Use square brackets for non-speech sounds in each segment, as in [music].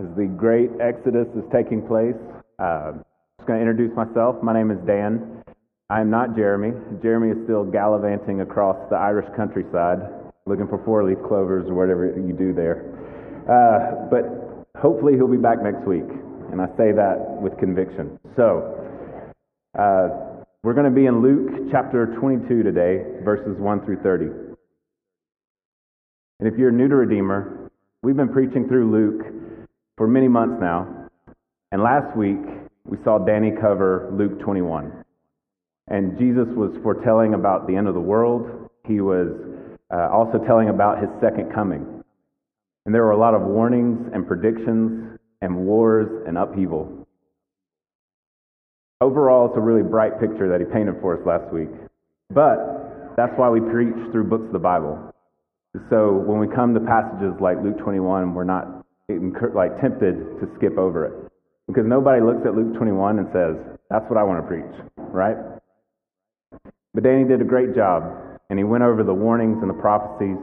as the great exodus is taking place, uh, I'm just going to introduce myself. My name is Dan. I am not Jeremy. Jeremy is still gallivanting across the Irish countryside, looking for four-leaf clovers or whatever you do there. Uh, but hopefully he'll be back next week, and I say that with conviction. So, uh, we're going to be in Luke chapter 22 today, verses 1 through 30. And if you're new to Redeemer, we've been preaching through Luke for many months now. And last week, we saw Danny cover Luke 21. And Jesus was foretelling about the end of the world. He was uh, also telling about his second coming. And there were a lot of warnings and predictions and wars and upheaval. Overall, it's a really bright picture that he painted for us last week. But that's why we preach through books of the Bible. So when we come to passages like Luke 21, we're not like tempted to skip over it. Because nobody looks at Luke 21 and says, that's what I want to preach, right? But Danny did a great job, and he went over the warnings and the prophecies,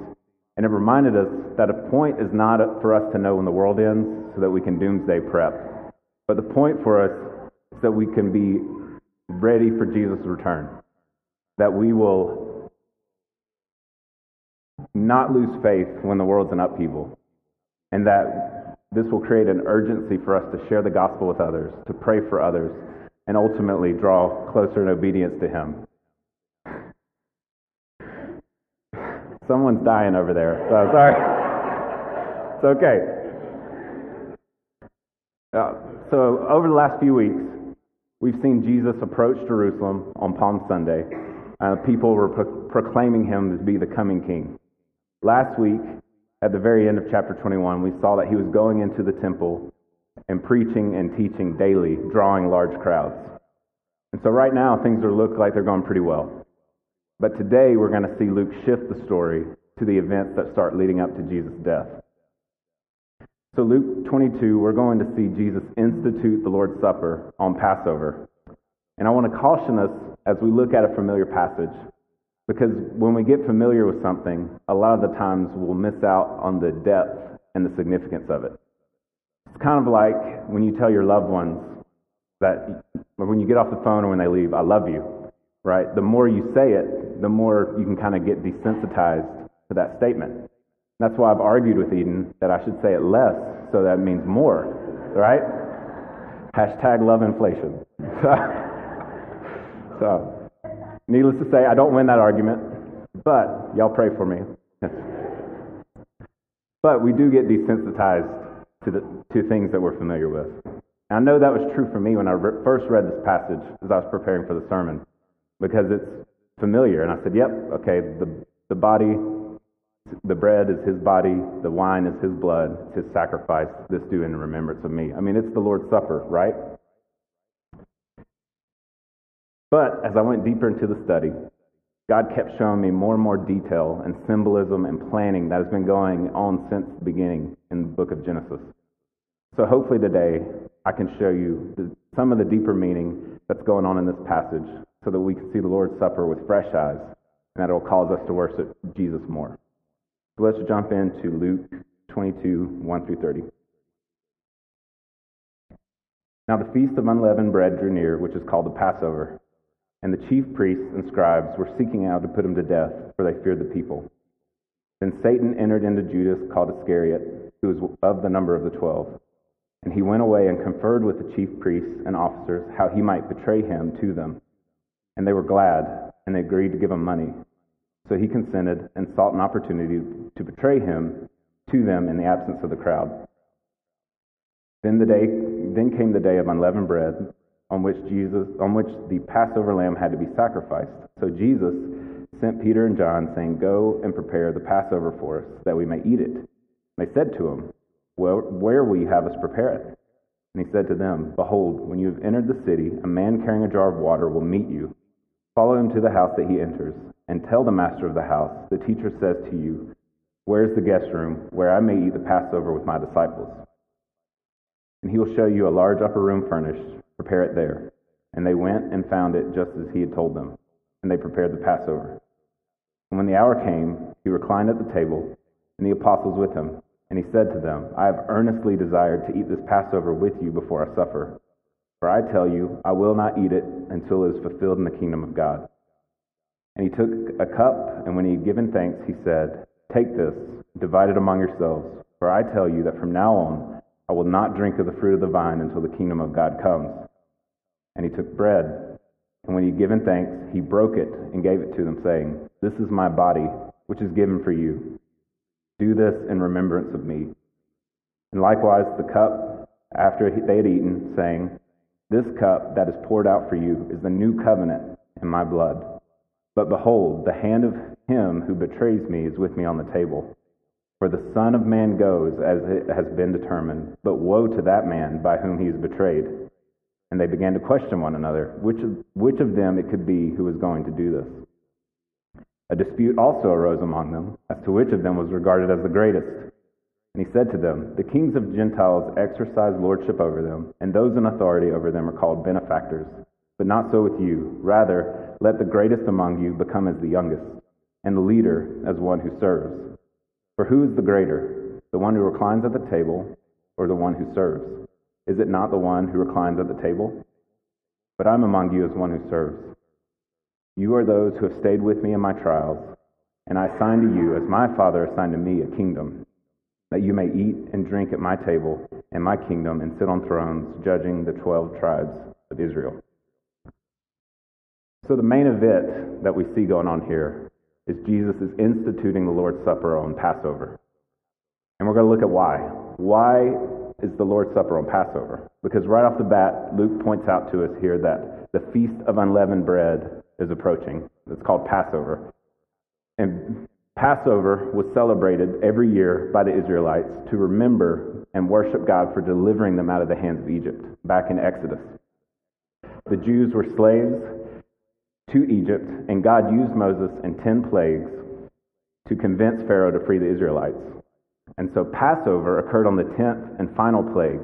and it reminded us that a point is not for us to know when the world ends so that we can doomsday prep. But the point for us is that we can be ready for Jesus' return. That we will not lose faith when the world's in upheaval. And that this will create an urgency for us to share the gospel with others, to pray for others, and ultimately draw closer in obedience to Him. Someone's dying over there. So sorry. it's okay. Uh, so, over the last few weeks, we've seen Jesus approach Jerusalem on Palm Sunday. Uh, people were pro- proclaiming him to be the coming king. Last week, at the very end of chapter 21, we saw that he was going into the temple and preaching and teaching daily, drawing large crowds. And so right now, things are look like they're going pretty well. But today, we're going to see Luke shift the story to the events that start leading up to Jesus' death. So, Luke 22, we're going to see Jesus institute the Lord's Supper on Passover. And I want to caution us as we look at a familiar passage because when we get familiar with something, a lot of the times we'll miss out on the depth and the significance of it. It's kind of like when you tell your loved ones that, when you get off the phone or when they leave, I love you, right? The more you say it, the more you can kind of get desensitized to that statement. That's why I've argued with Eden that I should say it less so that means more, right? Hashtag love inflation. [laughs] so, Needless to say, I don't win that argument, but y'all pray for me. but we do get desensitized to, the, to things that we're familiar with. And I know that was true for me when I re- first read this passage as I was preparing for the sermon, because it's familiar. And I said, yep, okay, the, the body, the bread is his body, the wine is his blood, it's his sacrifice, this do in remembrance of me. I mean, it's the Lord's Supper, right? But as I went deeper into the study, God kept showing me more and more detail and symbolism and planning that has been going on since the beginning in the book of Genesis. So hopefully today I can show you the, some of the deeper meaning that's going on in this passage so that we can see the Lord's Supper with fresh eyes and that it will cause us to worship Jesus more. So let's jump into Luke 22, 1 through 30. Now the feast of unleavened bread drew near, which is called the Passover and the chief priests and scribes were seeking out to put him to death, for they feared the people. Then Satan entered into Judas, called Iscariot, who was of the number of the twelve. And he went away and conferred with the chief priests and officers how he might betray him to them. And they were glad, and they agreed to give him money. So he consented and sought an opportunity to betray him to them in the absence of the crowd. Then the day then came the day of unleavened bread on which Jesus on which the Passover lamb had to be sacrificed. So Jesus sent Peter and John saying, "Go and prepare the Passover for us that we may eat it." They said to him, well, "Where will you have us prepare it?" And he said to them, "Behold, when you have entered the city, a man carrying a jar of water will meet you. Follow him to the house that he enters, and tell the master of the house, the teacher says to you, Where is the guest room where I may eat the Passover with my disciples?" And he will show you a large upper room furnished Prepare it there. And they went and found it just as he had told them. And they prepared the Passover. And when the hour came, he reclined at the table, and the apostles with him. And he said to them, I have earnestly desired to eat this Passover with you before I suffer. For I tell you, I will not eat it until it is fulfilled in the kingdom of God. And he took a cup, and when he had given thanks, he said, Take this, divide it among yourselves. For I tell you that from now on I will not drink of the fruit of the vine until the kingdom of God comes. And he took bread, and when he had given thanks, he broke it and gave it to them, saying, This is my body, which is given for you. Do this in remembrance of me. And likewise the cup after they had eaten, saying, This cup that is poured out for you is the new covenant in my blood. But behold, the hand of him who betrays me is with me on the table. For the Son of Man goes as it has been determined, but woe to that man by whom he is betrayed. And they began to question one another, which of, which of them it could be who was going to do this. A dispute also arose among them as to which of them was regarded as the greatest. And he said to them, The kings of Gentiles exercise lordship over them, and those in authority over them are called benefactors. But not so with you. Rather, let the greatest among you become as the youngest, and the leader as one who serves. For who is the greater, the one who reclines at the table, or the one who serves? Is it not the one who reclines at the table? But I'm among you as one who serves. You are those who have stayed with me in my trials, and I assign to you, as my Father assigned to me, a kingdom, that you may eat and drink at my table and my kingdom, and sit on thrones, judging the twelve tribes of Israel. So, the main event that we see going on here is Jesus is instituting the Lord's Supper on Passover. And we're going to look at why. Why is the Lord's Supper on Passover? Because right off the bat, Luke points out to us here that the Feast of Unleavened Bread is approaching. It's called Passover. And Passover was celebrated every year by the Israelites to remember and worship God for delivering them out of the hands of Egypt back in Exodus. The Jews were slaves to Egypt, and God used Moses and ten plagues to convince Pharaoh to free the Israelites. And so Passover occurred on the tenth and final plague,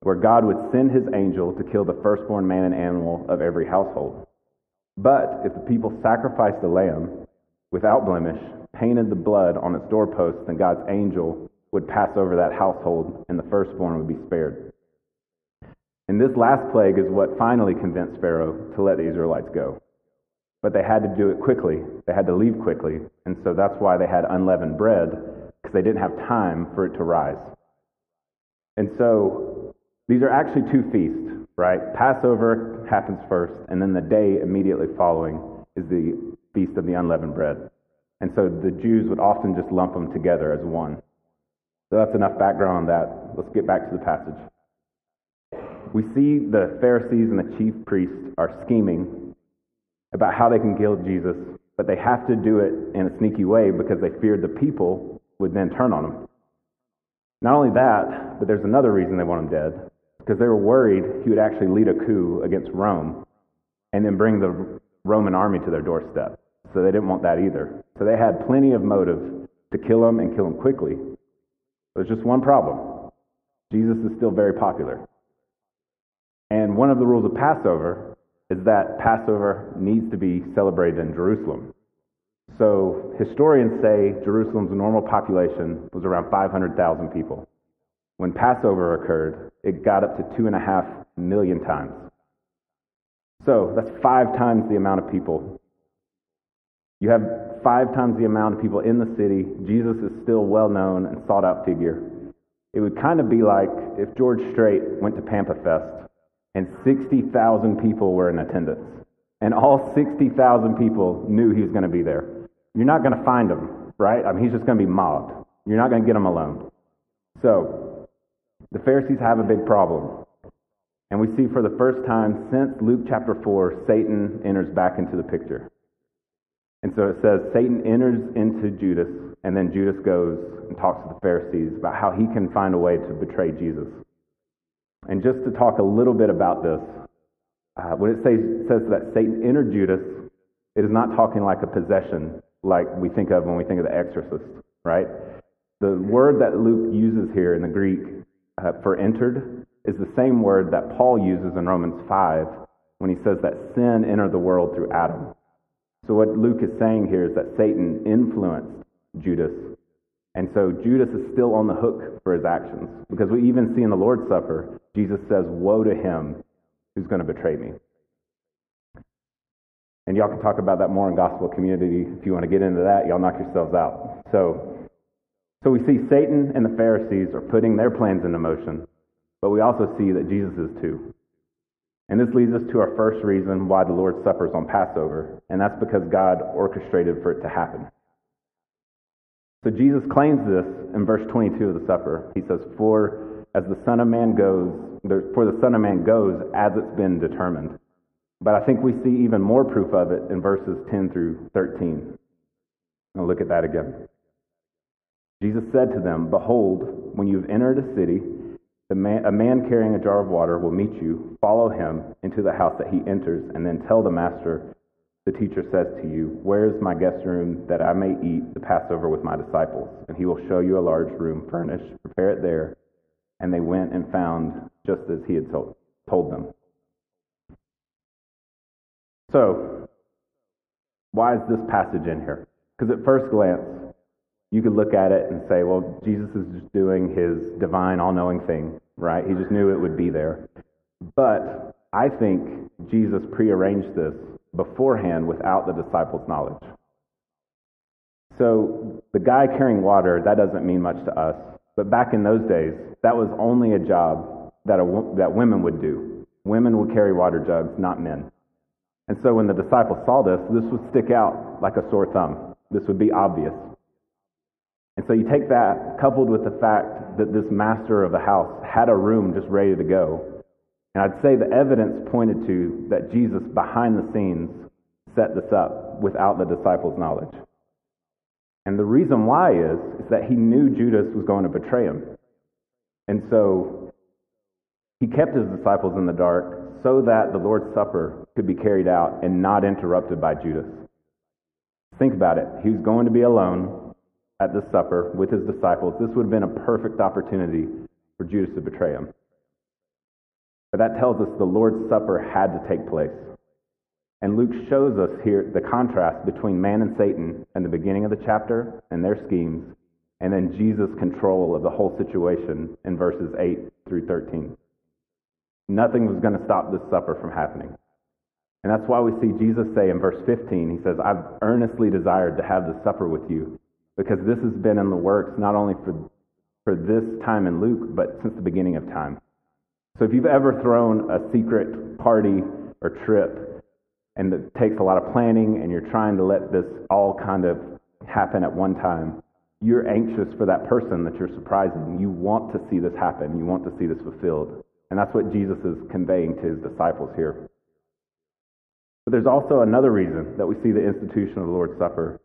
where God would send his angel to kill the firstborn man and animal of every household. But if the people sacrificed a lamb without blemish, painted the blood on its doorposts, then God's angel would pass over that household, and the firstborn would be spared. And this last plague is what finally convinced Pharaoh to let the Israelites go. But they had to do it quickly. They had to leave quickly. And so that's why they had unleavened bread, because they didn't have time for it to rise. And so these are actually two feasts, right? Passover happens first, and then the day immediately following is the feast of the unleavened bread. And so the Jews would often just lump them together as one. So that's enough background on that. Let's get back to the passage. We see the Pharisees and the chief priests are scheming about how they can kill Jesus, but they have to do it in a sneaky way because they feared the people would then turn on him. Not only that, but there's another reason they want him dead, because they were worried he would actually lead a coup against Rome and then bring the Roman army to their doorstep. So they didn't want that either. So they had plenty of motive to kill him and kill him quickly. There's just one problem. Jesus is still very popular. And one of the rules of Passover is that Passover needs to be celebrated in Jerusalem. So historians say Jerusalem's normal population was around 500,000 people. When Passover occurred, it got up to two and a half million times. So that's five times the amount of people. You have five times the amount of people in the city. Jesus is still well known and sought out figure. It would kind of be like if George Strait went to Pampa Fest and 60,000 people were in attendance. And all 60,000 people knew he was going to be there. You're not going to find him, right? I mean, he's just going to be mobbed. You're not going to get him alone. So, the Pharisees have a big problem. And we see for the first time since Luke chapter 4, Satan enters back into the picture. And so it says Satan enters into Judas, and then Judas goes and talks to the Pharisees about how he can find a way to betray Jesus. And just to talk a little bit about this, uh, when it says, says that Satan entered Judas, it is not talking like a possession like we think of when we think of the exorcist, right? The word that Luke uses here in the Greek uh, for entered is the same word that Paul uses in Romans 5 when he says that sin entered the world through Adam. So, what Luke is saying here is that Satan influenced Judas And so Judas is still on the hook for his actions because we even see in the Lord's Supper, Jesus says, Woe to him who's going to betray me. And y'all can talk about that more in gospel community. If you want to get into that, y'all knock yourselves out. So, so we see Satan and the Pharisees are putting their plans into motion, but we also see that Jesus is too. And this leads us to our first reason why the Lord's Supper is on Passover, and that's because God orchestrated for it to happen. So Jesus claims this in verse 22 of the supper. He says, "For as the Son of Man goes, for the Son of Man goes as it's been determined." But I think we see even more proof of it in verses 10 through 13. Now look at that again. Jesus said to them, Behold, when you've entered a city, a man carrying a jar of water will meet you. Follow him into the house that he enters, and then tell the master, the teacher says to you, Where is my guest room that I may eat the Passover with my disciples? And he will show you a large room furnished. Prepare it there. And they went and found just as he had told, told them. So, why is this passage in here? Because at first glance, you could look at it and say, well, Jesus is just doing his divine, all knowing thing, right? He just knew it would be there. But I think Jesus prearranged this beforehand without the disciples' knowledge. So the guy carrying water, that doesn't mean much to us. But back in those days, that was only a job that, a, that women would do. Women would carry water jugs, not men. And so when the disciples saw this, this would stick out like a sore thumb. This would be obvious. And so you take that, coupled with the fact that this master of the house had a room just ready to go. And I'd say the evidence pointed to that Jesus, behind the scenes, set this up without the disciples' knowledge. And the reason why is, is that he knew Judas was going to betray him. And so he kept his disciples in the dark so that the Lord's Supper could be carried out and not interrupted by Judas. Think about it. He was going to be alone at the supper with his disciples. This would have been a perfect opportunity for Judas to betray him. But that tells us the Lord's Supper had to take place. And Luke shows us here the contrast between man and Satan in the beginning of the chapter and their schemes, and then Jesus' control of the whole situation in verses 8 through 13. Nothing was going to stop this supper from happening. And that's why we see Jesus say in verse 15, he says, I've earnestly desired to have this supper with you because this has been in the works not only for, for this time in Luke, but since the beginning of time. So if you've ever thrown a secret party or trip and it takes a lot of planning and you're trying to let this all kind of happen at one time, you're anxious for that person that you're surprising. You want to see this happen. You want to see this fulfilled. And that's what Jesus is conveying to his disciples here. But there's also another reason that we see the institution of the Lord's Supper,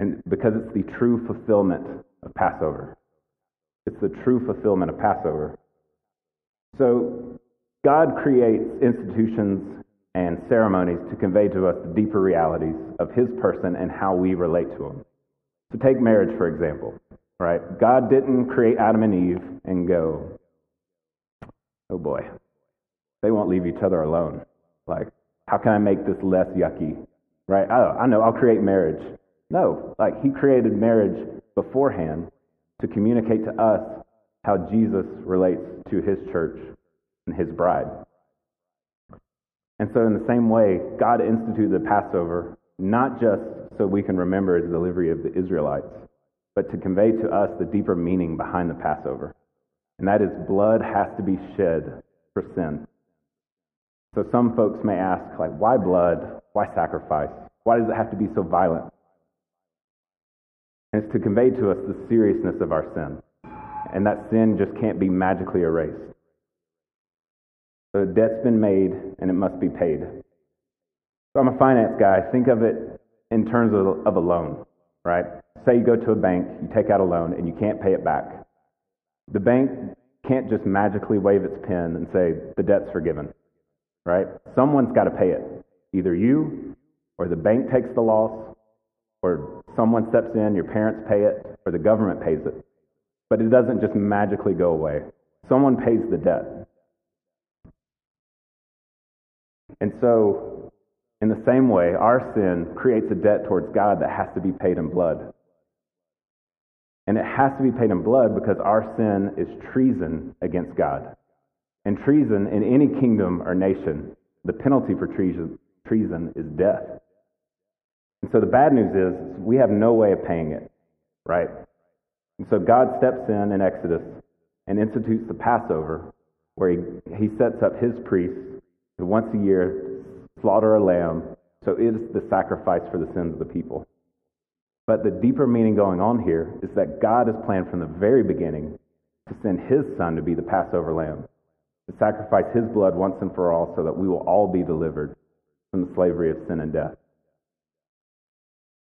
and because it's the true fulfillment of Passover. It's the true fulfillment of Passover. So God creates institutions and ceremonies to convey to us the deeper realities of his person and how we relate to him. So take marriage, for example, right? God didn't create Adam and Eve and go, oh boy, they won't leave each other alone. Like, how can I make this less yucky? Right? Oh, I know, I'll create marriage. No, like he created marriage beforehand to communicate to us how Jesus relates to his church and his bride. And so, in the same way, God instituted the Passover not just so we can remember his delivery of the Israelites, but to convey to us the deeper meaning behind the Passover. And that is blood has to be shed for sin. So some folks may ask, like, why blood? Why sacrifice? Why does it have to be so violent? And it's to convey to us the seriousness of our sin. And that sin just can't be magically erased. The debt's been made and it must be paid. So I'm a finance guy. Think of it in terms of, of a loan, right? Say you go to a bank, you take out a loan, and you can't pay it back. The bank can't just magically wave its pen and say, the debt's forgiven right? Someone's got to pay it. Either you, or the bank takes the loss, or someone steps in, your parents pay it, or the government pays it. But it doesn't just magically go away. Someone pays the debt. And so, in the same way, our sin creates a debt towards God that has to be paid in blood. And it has to be paid in blood because our sin is treason against God. And treason in any kingdom or nation, the penalty for treason, treason is death. And so the bad news is we have no way of paying it, right? And so God steps in in Exodus and institutes the Passover, where he, he sets up his priests to once a year slaughter a lamb. So it is the sacrifice for the sins of the people. But the deeper meaning going on here is that God has planned from the very beginning to send his son to be the Passover lamb, to sacrifice his blood once and for all so that we will all be delivered from the slavery of sin and death.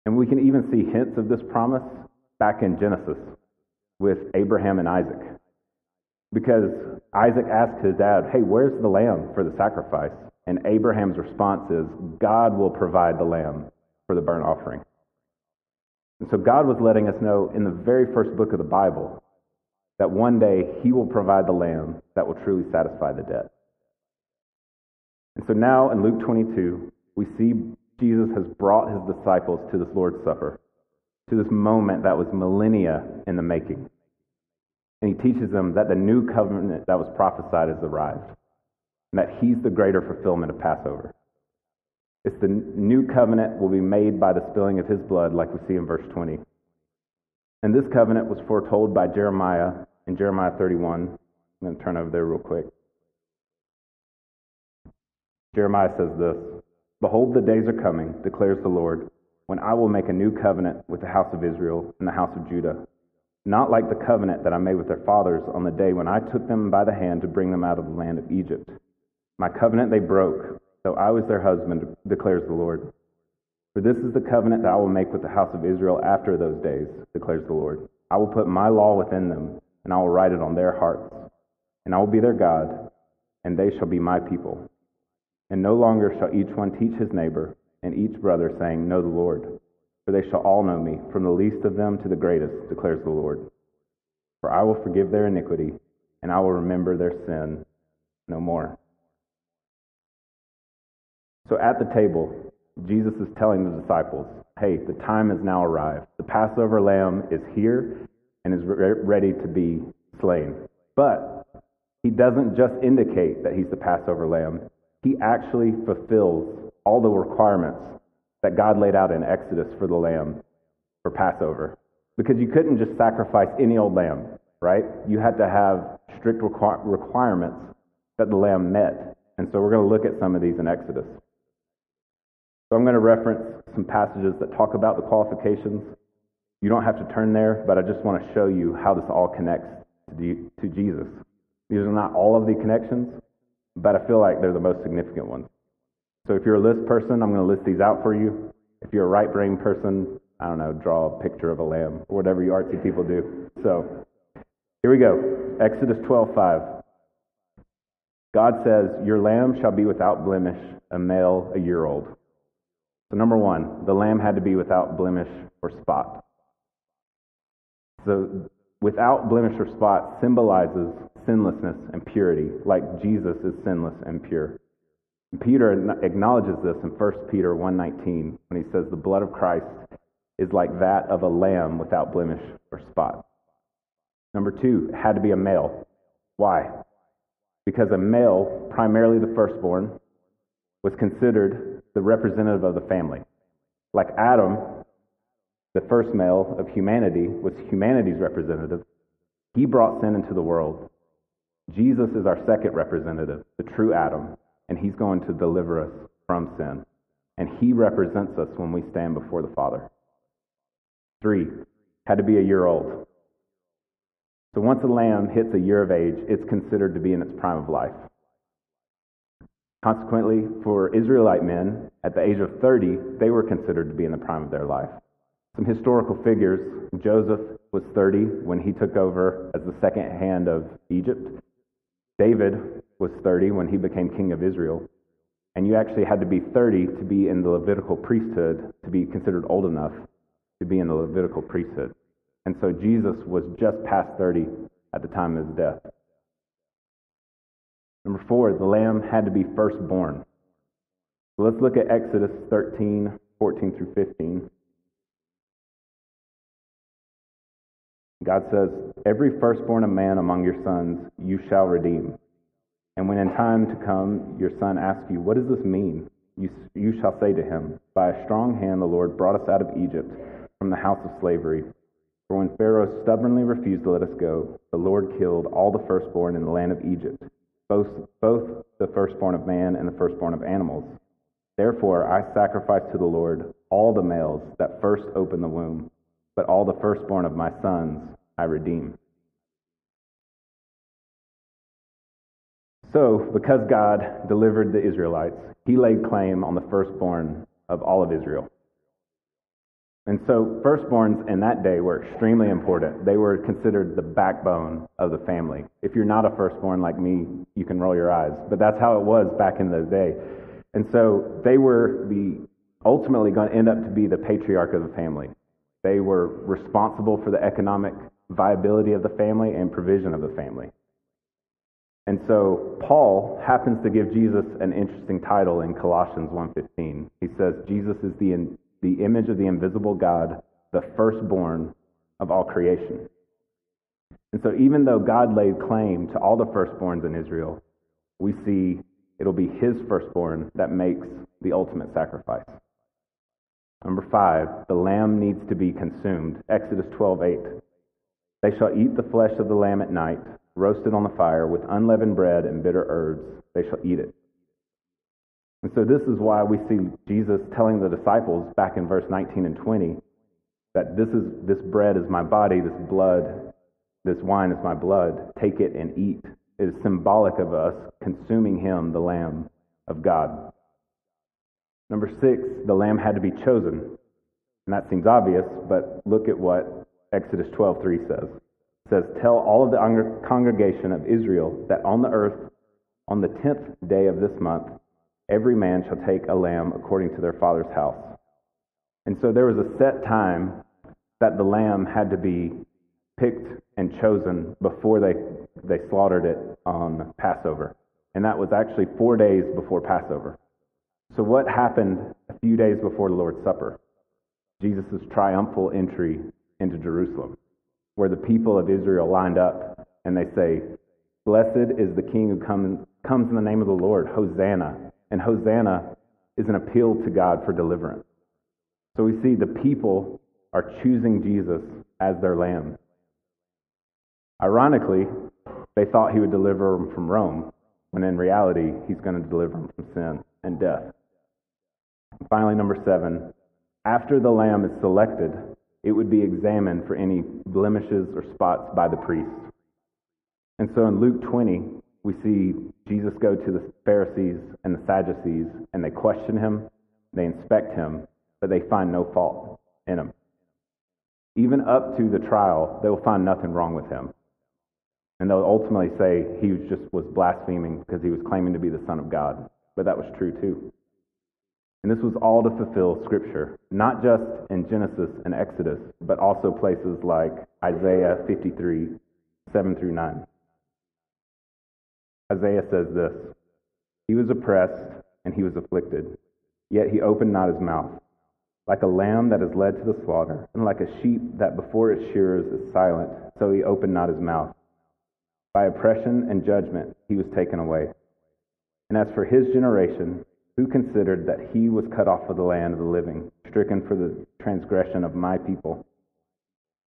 And we can even see hints of this promise back in Genesis with Abraham and Isaac. Because Isaac asked his dad, Hey, where's the lamb for the sacrifice? And Abraham's response is, God will provide the lamb for the burnt offering. And so God was letting us know in the very first book of the Bible that one day he will provide the lamb that will truly satisfy the debt. And so now in Luke 22, we see Jesus has brought his disciples to this Lord's Supper, to this moment that was millennia in the making. And he teaches them that the new covenant that was prophesied has arrived, and that he's the greater fulfillment of Passover. It's the new covenant will be made by the spilling of his blood, like we see in verse 20. And this covenant was foretold by Jeremiah in Jeremiah 31. I'm going to turn over there real quick. Jeremiah says this Behold, the days are coming, declares the Lord, when I will make a new covenant with the house of Israel and the house of Judah, not like the covenant that I made with their fathers on the day when I took them by the hand to bring them out of the land of Egypt. My covenant they broke though I was their husband, declares the Lord. For this is the covenant that I will make with the house of Israel after those days, declares the Lord. I will put my law within them, and I will write it on their hearts. And I will be their God, and they shall be my people. And no longer shall each one teach his neighbor and each brother, saying, Know the Lord. For they shall all know me, from the least of them to the greatest, declares the Lord. For I will forgive their iniquity, and I will remember their sin no more. So at the table, Jesus is telling the disciples, hey, the time has now arrived. The Passover lamb is here and is re- ready to be slain. But he doesn't just indicate that he's the Passover lamb, he actually fulfills all the requirements that God laid out in Exodus for the lamb for Passover. Because you couldn't just sacrifice any old lamb, right? You had to have strict requir- requirements that the lamb met. And so we're going to look at some of these in Exodus. So I'm going to reference some passages that talk about the qualifications. You don't have to turn there, but I just want to show you how this all connects to Jesus. These are not all of the connections, but I feel like they're the most significant ones. So if you're a list person, I'm going to list these out for you. If you're a right brain person, I don't know, draw a picture of a lamb or whatever you artsy people do. So here we go. Exodus 12:5. God says, "Your lamb shall be without blemish, a male, a year old." So, number one, the lamb had to be without blemish or spot. So, without blemish or spot symbolizes sinlessness and purity, like Jesus is sinless and pure. And Peter acknowledges this in 1 Peter 1:19 when he says the blood of Christ is like that of a lamb without blemish or spot. Number 2, it had to be a male. Why? Because a male, primarily the firstborn, was considered the representative of the family. Like Adam, the first male of humanity, was humanity's representative. He brought sin into the world. Jesus is our second representative, the true Adam, and he's going to deliver us from sin. And he represents us when we stand before the Father. Three, had to be a year old. So once a lamb hits a year of age, it's considered to be in its prime of life. Consequently, for Israelite men, at the age of 30, they were considered to be in the prime of their life. Some historical figures Joseph was 30 when he took over as the second hand of Egypt. David was 30 when he became king of Israel. And you actually had to be 30 to be in the Levitical priesthood, to be considered old enough to be in the Levitical priesthood. And so Jesus was just past 30 at the time of his death. Number four, the lamb had to be firstborn. So let's look at Exodus 13, 14 through 15. God says, Every firstborn of man among your sons you shall redeem. And when in time to come your son asks you, What does this mean? You, you shall say to him, By a strong hand the Lord brought us out of Egypt from the house of slavery. For when Pharaoh stubbornly refused to let us go, the Lord killed all the firstborn in the land of Egypt, both, both the firstborn of man and the firstborn of animals. Therefore I sacrifice to the Lord all the males that first open the womb, but all the firstborn of my sons I redeem. So, because God delivered the Israelites, he laid claim on the firstborn of all of Israel. And so, firstborns in that day were extremely important. They were considered the backbone of the family. If you're not a firstborn like me, you can roll your eyes, but that's how it was back in the day. And so, they were the ultimately going to end up to be the patriarch of the family. They were responsible for the economic viability of the family and provision of the family. And so Paul happens to give Jesus an interesting title in Colossians 1:15. He says Jesus is the the image of the invisible God, the firstborn of all creation. And so even though God laid claim to all the firstborns in Israel, we see it'll be his firstborn that makes the ultimate sacrifice. Number 5, the lamb needs to be consumed. Exodus 12:8. They shall eat the flesh of the lamb at night, roasted on the fire with unleavened bread and bitter herbs. They shall eat it. And so this is why we see Jesus telling the disciples back in verse 19 and 20 that this is this bread is my body, this blood, this wine is my blood. Take it and eat. It is symbolic of us consuming him, the lamb of God. Number 6, the lamb had to be chosen. And that seems obvious, but look at what Exodus 12:3 says. It says, "Tell all of the congregation of Israel that on the earth on the 10th day of this month every man shall take a lamb according to their father's house. And so there was a set time that the lamb had to be picked and chosen before they, they slaughtered it on Passover. And that was actually four days before Passover. So, what happened a few days before the Lord's Supper? Jesus' triumphal entry into Jerusalem, where the people of Israel lined up and they say, Blessed is the King who comes, comes in the name of the Lord, Hosanna and Hosanna is an appeal to God for deliverance. So we see the people are choosing Jesus as their lamb. Ironically, they thought he would deliver them from Rome, when in reality, he's going to deliver them from sin and death. And finally, number seven, after the lamb is selected, it would be examined for any blemishes or spots by the priest. And so in Luke 20, we see Jesus go to the Pharisees and the Sadducees, and they question him, they inspect him, but they find no fault in him. Even up to the trial, they will find nothing wrong with him. And they'll ultimately say he just was blaspheming because he was claiming to be the Son of God. But that was true too. And this was all to fulfill Scripture, not just in Genesis and Exodus, but also places like Isaiah 53, 7 through 9. Isaiah says this He was oppressed and he was afflicted, yet he opened not his mouth. Like a lamb that is led to the slaughter, and like a sheep that before its shearers is silent, so he opened not his mouth. By oppression and judgment he was taken away. And as for his generation, who considered that he was cut off of the land of the living, stricken for the transgression of my people?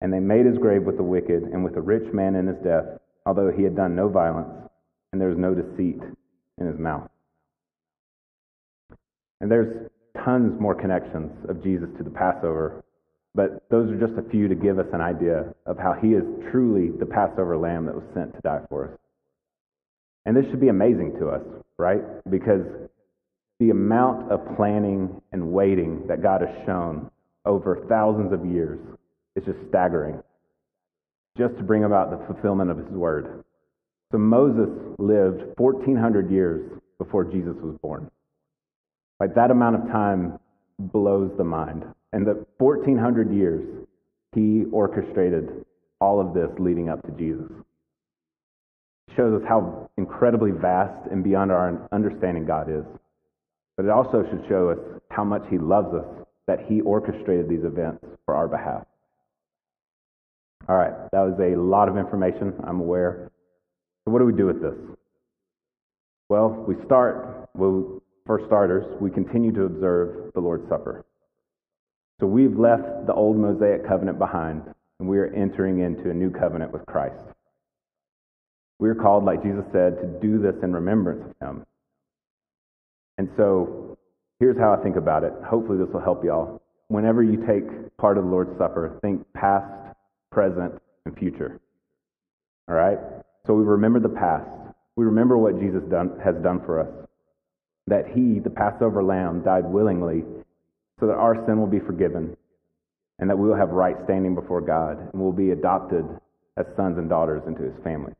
And they made his grave with the wicked and with a rich man in his death, although he had done no violence and there's no deceit in his mouth. And there's tons more connections of Jesus to the Passover, but those are just a few to give us an idea of how he is truly the Passover lamb that was sent to die for us. And this should be amazing to us, right? Because the amount of planning and waiting that God has shown over thousands of years is just staggering, just to bring about the fulfillment of his word. So Moses lived 1,400 years before Jesus was born. Like that amount of time blows the mind. And the 1,400 years, he orchestrated all of this leading up to Jesus. It shows us how incredibly vast and beyond our understanding God is. But it also should show us how much he loves us, that he orchestrated these events for our behalf. All right, that was a lot of information, I'm aware. So, what do we do with this? Well, we start, well, for starters, we continue to observe the Lord's Supper. So, we've left the old Mosaic covenant behind, and we are entering into a new covenant with Christ. We are called, like Jesus said, to do this in remembrance of Him. And so, here's how I think about it. Hopefully, this will help y'all. Whenever you take part of the Lord's Supper, think past, present, and future. All right? So we remember the past. We remember what Jesus done, has done for us. That he, the Passover lamb, died willingly so that our sin will be forgiven and that we will have right standing before God and will be adopted as sons and daughters into his family.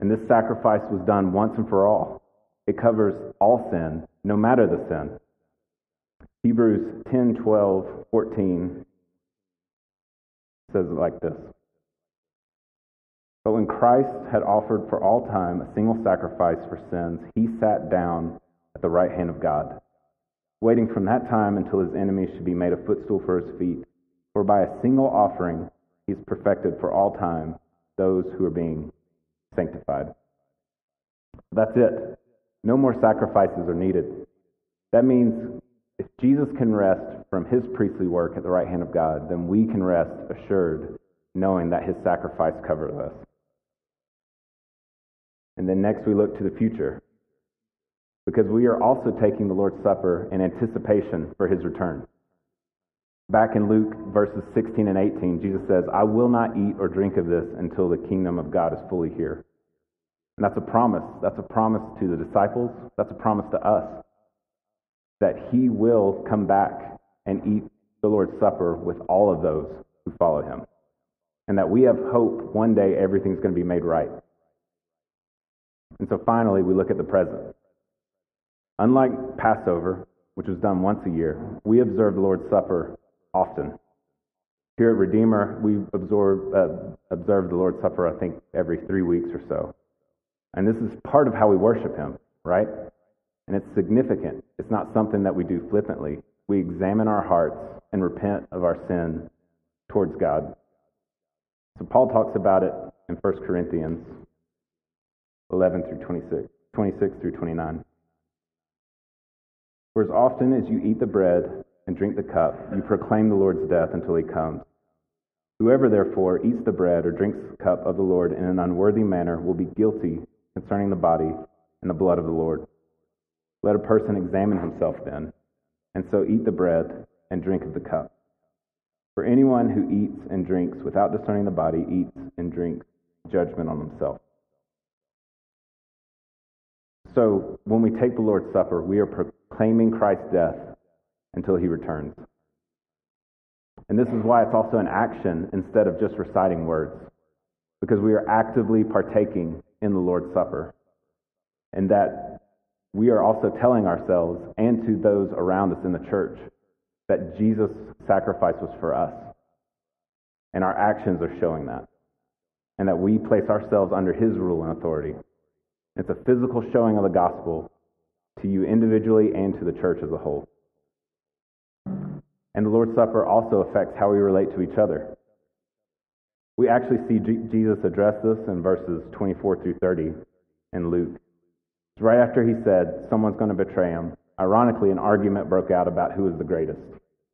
And this sacrifice was done once and for all. It covers all sin, no matter the sin. Hebrews 10, 12, 14 says it like this. But when Christ had offered for all time a single sacrifice for sins, he sat down at the right hand of God, waiting from that time until his enemies should be made a footstool for his feet. For by a single offering he he's perfected for all time those who are being sanctified. That's it. No more sacrifices are needed. That means if Jesus can rest from his priestly work at the right hand of God, then we can rest assured knowing that his sacrifice covers us. And then next we look to the future because we are also taking the Lord's Supper in anticipation for his return. Back in Luke verses 16 and 18, Jesus says, I will not eat or drink of this until the kingdom of God is fully here. And that's a promise. That's a promise to the disciples. That's a promise to us that he will come back and eat the Lord's Supper with all of those who follow him. And that we have hope one day everything's going to be made right. And so finally, we look at the present. Unlike Passover, which was done once a year, we observe the Lord's Supper often. Here at Redeemer, we absorb, uh, observe the Lord's Supper, I think, every three weeks or so. And this is part of how we worship Him, right? And it's significant. It's not something that we do flippantly. We examine our hearts and repent of our sin towards God. So Paul talks about it in 1 Corinthians 11 through 26, 26 through 29. For as often as you eat the bread and drink the cup, you proclaim the Lord's death until he comes. Whoever therefore eats the bread or drinks the cup of the Lord in an unworthy manner will be guilty concerning the body and the blood of the Lord. Let a person examine himself then, and so eat the bread and drink of the cup. For anyone who eats and drinks without discerning the body eats and drinks judgment on himself. So when we take the Lord's Supper, we are proclaiming Christ's death until he returns. And this is why it's also an action instead of just reciting words, because we are actively partaking in the Lord's Supper. And that we are also telling ourselves and to those around us in the church that Jesus' sacrifice was for us. And our actions are showing that. And that we place ourselves under his rule and authority. It's a physical showing of the gospel to you individually and to the church as a whole. And the Lord's Supper also affects how we relate to each other. We actually see G- Jesus address this in verses 24 through 30 in Luke. Right after he said, Someone's going to betray him, ironically, an argument broke out about who is the greatest.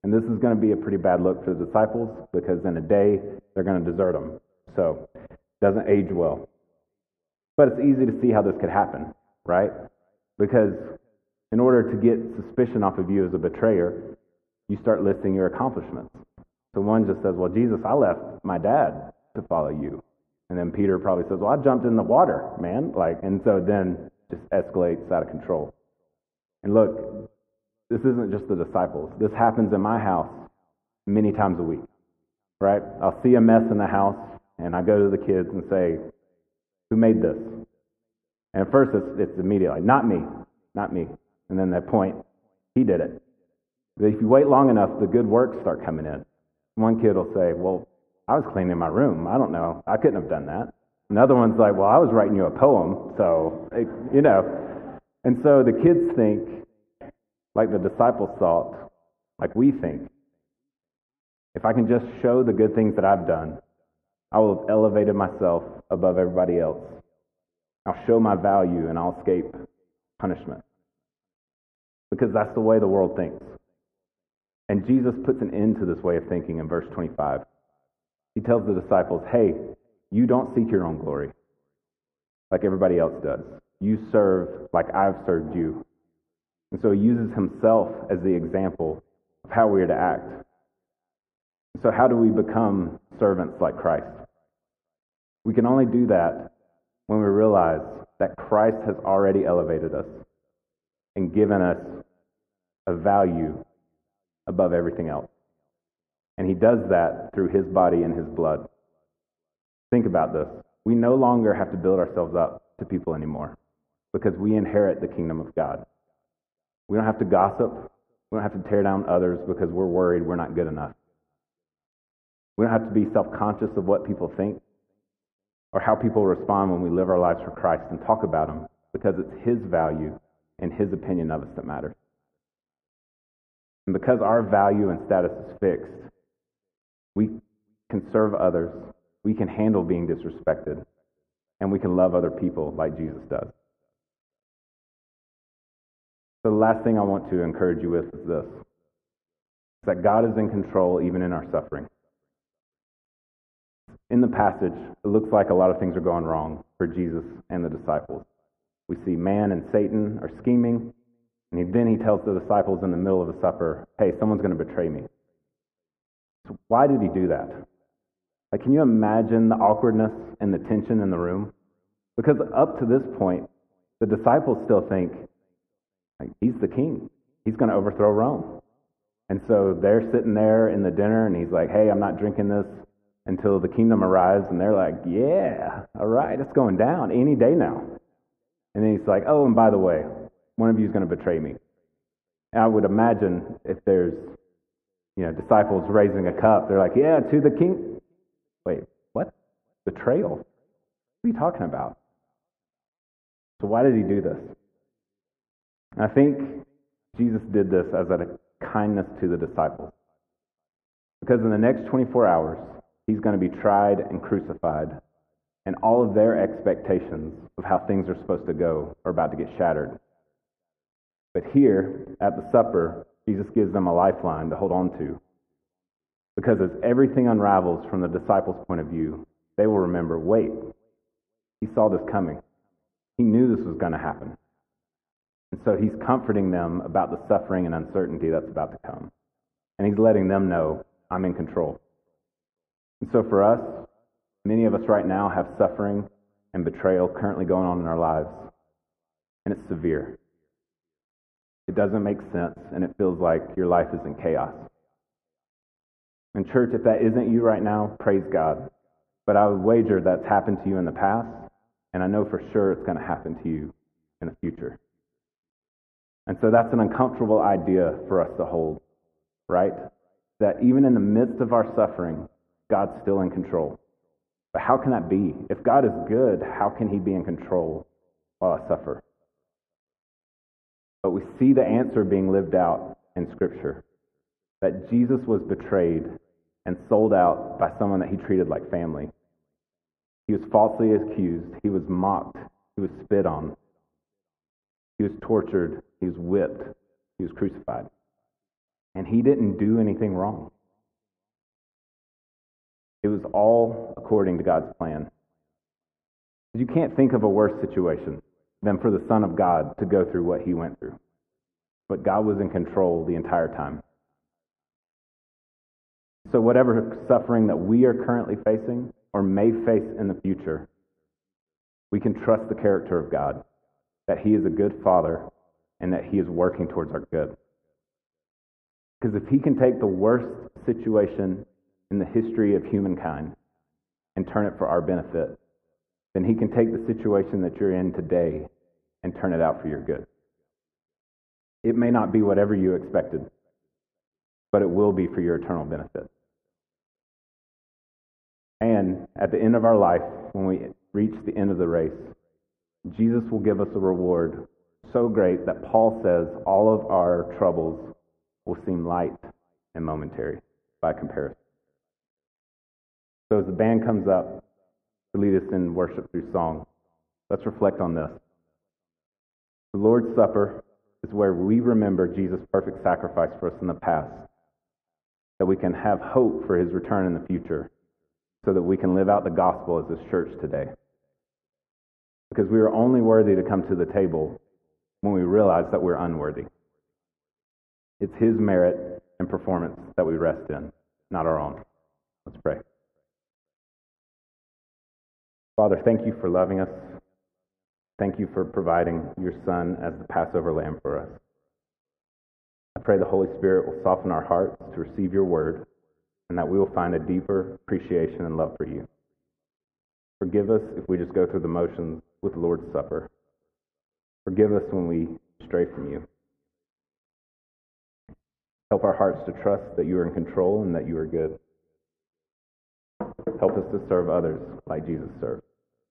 And this is going to be a pretty bad look for the disciples because in a day they're going to desert him. So, doesn't age well. But it's easy to see how this could happen, right? Because in order to get suspicion off of you as a betrayer, you start listing your accomplishments. So one just says, Well, Jesus, I left my dad to follow you. And then Peter probably says, Well, I jumped in the water, man. Like, and so then just escalates out of control. And look, this isn't just the disciples. This happens in my house many times a week, right? I'll see a mess in the house, and I go to the kids and say, Who made this? And at first, it's, it's immediately, not me, not me. And then that point, He did it. But if you wait long enough, the good works start coming in. One kid will say, Well, I was cleaning my room. I don't know. I couldn't have done that. Another one's like, Well, I was writing you a poem. So, you know. And so the kids think, like the disciples thought, like we think. If I can just show the good things that I've done, I will have elevated myself above everybody else. I'll show my value and I'll escape punishment. Because that's the way the world thinks. And Jesus puts an end to this way of thinking in verse 25. He tells the disciples, hey, you don't seek your own glory like everybody else does. You serve like I've served you. And so he uses himself as the example of how we are to act. So, how do we become servants like Christ? We can only do that when we realize that Christ has already elevated us and given us a value above everything else. And he does that through his body and his blood. Think about this. We no longer have to build ourselves up to people anymore because we inherit the kingdom of God. We don't have to gossip. We don't have to tear down others because we're worried we're not good enough. We don't have to be self conscious of what people think or how people respond when we live our lives for Christ and talk about Him because it's His value and His opinion of us that matters. And because our value and status is fixed, we can serve others, we can handle being disrespected, and we can love other people like Jesus does. So the last thing I want to encourage you with is this is that God is in control even in our suffering. In the passage, it looks like a lot of things are going wrong for Jesus and the disciples. We see man and Satan are scheming, and then he tells the disciples in the middle of the supper, hey, someone's going to betray me. So why did he do that? Like, can you imagine the awkwardness and the tension in the room? Because up to this point, the disciples still think, like, he's the king. He's going to overthrow Rome. And so they're sitting there in the dinner, and he's like, hey, I'm not drinking this until the kingdom arrives. And they're like, yeah, all right, it's going down any day now. And then he's like, oh, and by the way, one of you is going to betray me. And I would imagine if there's, you know, disciples raising a cup, they're like, yeah, to the king. Wait, what? Betrayal? What are you talking about? So why did he do this? I think Jesus did this as a kindness to the disciples. Because in the next 24 hours, he's going to be tried and crucified, and all of their expectations of how things are supposed to go are about to get shattered. But here, at the supper, Jesus gives them a lifeline to hold on to. Because as everything unravels from the disciples' point of view, they will remember wait, he saw this coming. He knew this was going to happen. And so he's comforting them about the suffering and uncertainty that's about to come. And he's letting them know, I'm in control. And so for us, many of us right now have suffering and betrayal currently going on in our lives. And it's severe. It doesn't make sense, and it feels like your life is in chaos. And, church, if that isn't you right now, praise God. But I would wager that's happened to you in the past, and I know for sure it's going to happen to you in the future. And so that's an uncomfortable idea for us to hold, right? That even in the midst of our suffering, God's still in control. But how can that be? If God is good, how can He be in control while I suffer? But we see the answer being lived out in Scripture that Jesus was betrayed and sold out by someone that he treated like family. He was falsely accused, he was mocked, he was spit on, he was tortured, he was whipped, he was crucified. And he didn't do anything wrong. It was all according to God's plan. You can't think of a worse situation than for the Son of God to go through what he went through. But God was in control the entire time. So, whatever suffering that we are currently facing or may face in the future, we can trust the character of God, that He is a good Father and that He is working towards our good. Because if He can take the worst situation in the history of humankind and turn it for our benefit, then He can take the situation that you're in today and turn it out for your good. It may not be whatever you expected, but it will be for your eternal benefit. And at the end of our life, when we reach the end of the race, Jesus will give us a reward so great that Paul says all of our troubles will seem light and momentary by comparison. So as the band comes up to lead us in worship through song, let's reflect on this. The Lord's Supper is where we remember Jesus' perfect sacrifice for us in the past, that we can have hope for his return in the future, so that we can live out the gospel as this church today. Because we are only worthy to come to the table when we realize that we're unworthy. It's his merit and performance that we rest in, not our own. Let's pray. Father, thank you for loving us. Thank you for providing your Son as the Passover lamb for us. I pray the Holy Spirit will soften our hearts to receive your word and that we will find a deeper appreciation and love for you. Forgive us if we just go through the motions with the Lord's Supper. Forgive us when we stray from you. Help our hearts to trust that you are in control and that you are good. Help us to serve others like Jesus served.